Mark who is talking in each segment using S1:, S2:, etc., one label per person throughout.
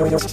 S1: Adios.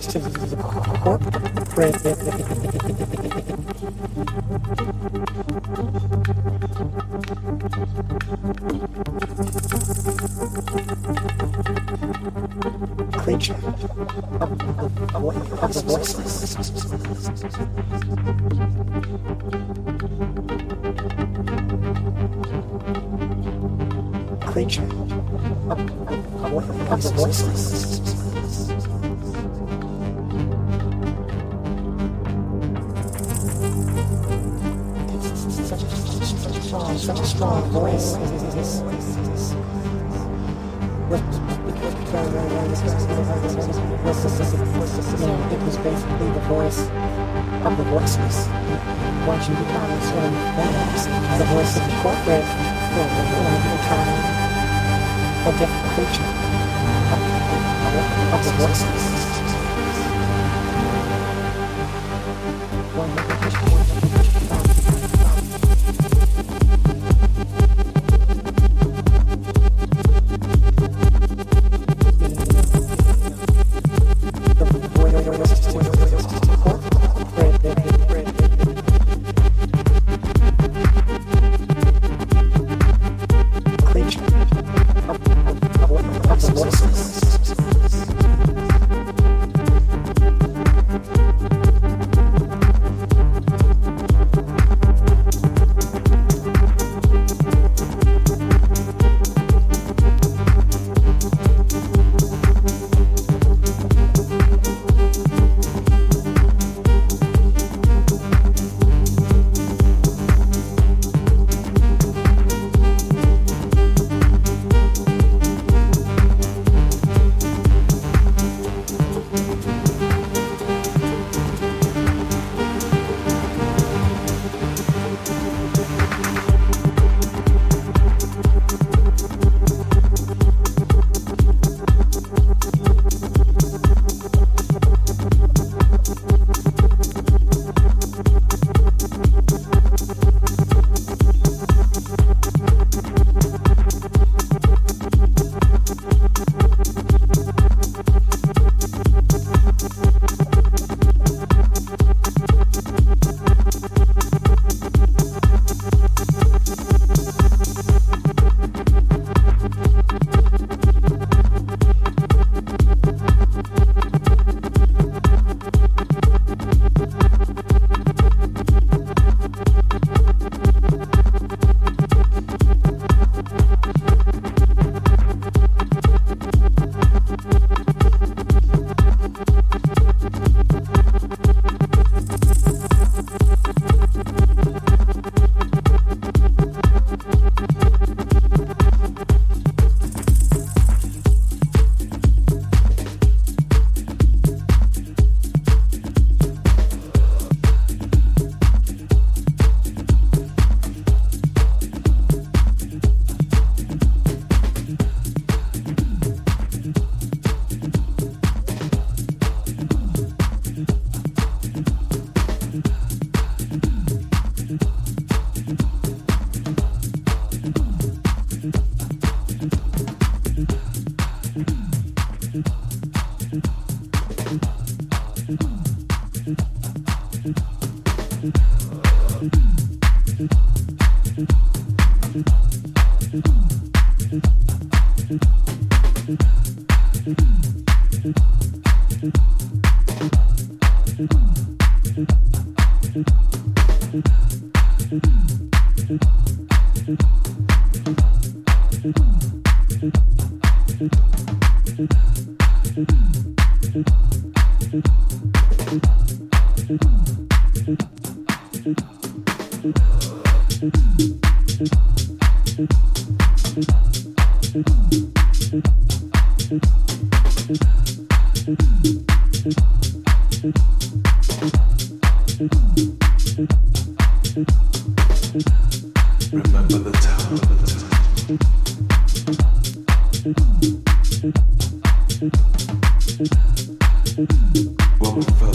S2: Remember the time.